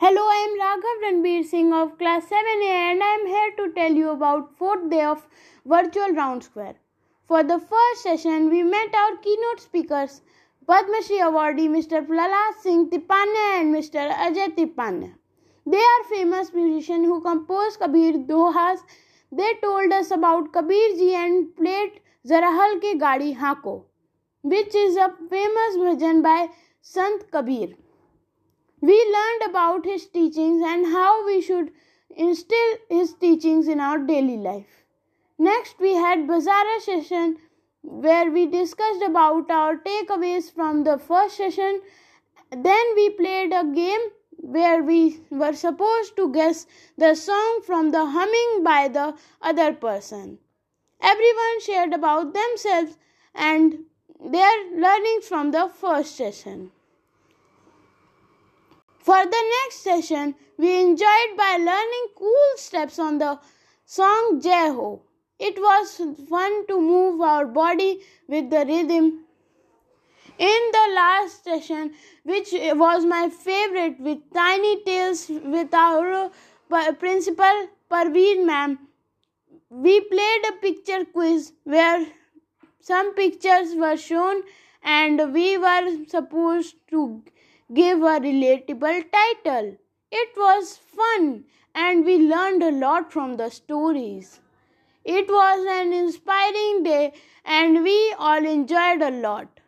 Hello, I am Raghav Ranbir Singh of class 7A and I am here to tell you about fourth day of virtual round square. For the first session, we met our keynote speakers, Padma Shri awardee Mr. Prahlad Singh Tipanya and Mr. Ajay Tipanya. They are famous musicians who composed Kabir Dohas. They told us about Kabir ji and played Zarahal ke Gadi Hako, which is a famous bhajan by Sant Kabir. We learned about his teachings and how we should instill his teachings in our daily life. Next, we had Baraza session where we discussed about our takeaways from the first session. Then we played a game where we were supposed to guess the song from the humming by the other person. Everyone shared about themselves and their learnings from the first session. For the next session, we enjoyed by learning cool steps on the song Jai Ho. It was fun to move our body with the rhythm. In the last session, which was my favorite with Tiny Tales with our principal Parveen ma'am, we played a picture quiz where some pictures were shown and we were supposed to give a relatable title. It was fun and we learned a lot from the stories. It was an inspiring day and we all enjoyed a lot.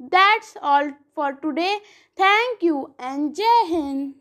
That's all for today. Thank you and Jai Hind.